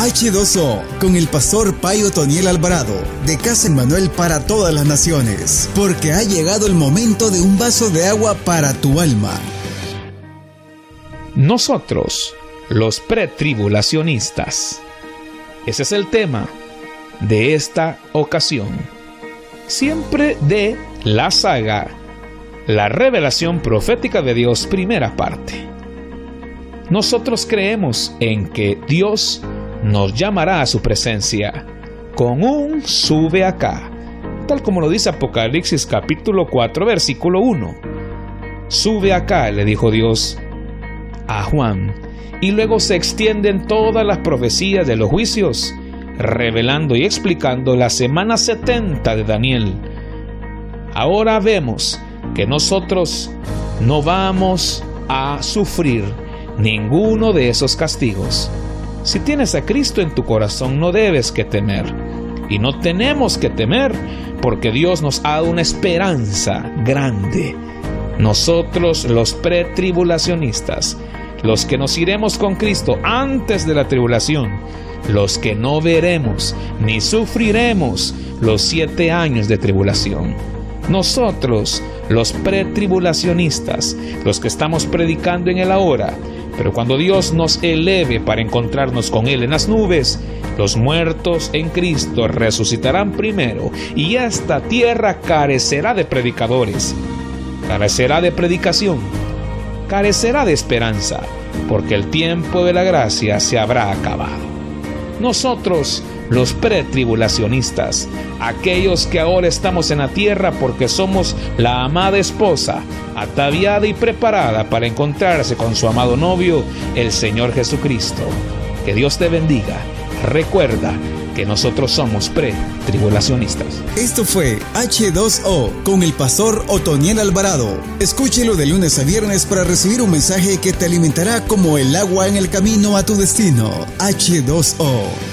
H2O con el pastor Payo Toniel Alvarado de Casa Manuel para todas las naciones, porque ha llegado el momento de un vaso de agua para tu alma. Nosotros, los pretribulacionistas. Ese es el tema de esta ocasión. Siempre de la saga La revelación profética de Dios, primera parte. Nosotros creemos en que Dios nos llamará a su presencia con un sube acá, tal como lo dice Apocalipsis capítulo 4 versículo 1. Sube acá, le dijo Dios a Juan, y luego se extienden todas las profecías de los juicios, revelando y explicando la semana 70 de Daniel. Ahora vemos que nosotros no vamos a sufrir ninguno de esos castigos. Si tienes a Cristo en tu corazón, no debes que temer. Y no tenemos que temer porque Dios nos ha dado una esperanza grande. Nosotros los pretribulacionistas, los que nos iremos con Cristo antes de la tribulación, los que no veremos ni sufriremos los siete años de tribulación. Nosotros, los pretribulacionistas, los que estamos predicando en el ahora, pero cuando Dios nos eleve para encontrarnos con Él en las nubes, los muertos en Cristo resucitarán primero y esta tierra carecerá de predicadores, carecerá de predicación, carecerá de esperanza, porque el tiempo de la gracia se habrá acabado. Nosotros, los pretribulacionistas, aquellos que ahora estamos en la tierra porque somos la amada esposa, ataviada y preparada para encontrarse con su amado novio, el Señor Jesucristo. Que Dios te bendiga. Recuerda que nosotros somos pre-tribulacionistas. Esto fue H2O con el pastor Otoniel Alvarado. Escúchelo de lunes a viernes para recibir un mensaje que te alimentará como el agua en el camino a tu destino. H2O.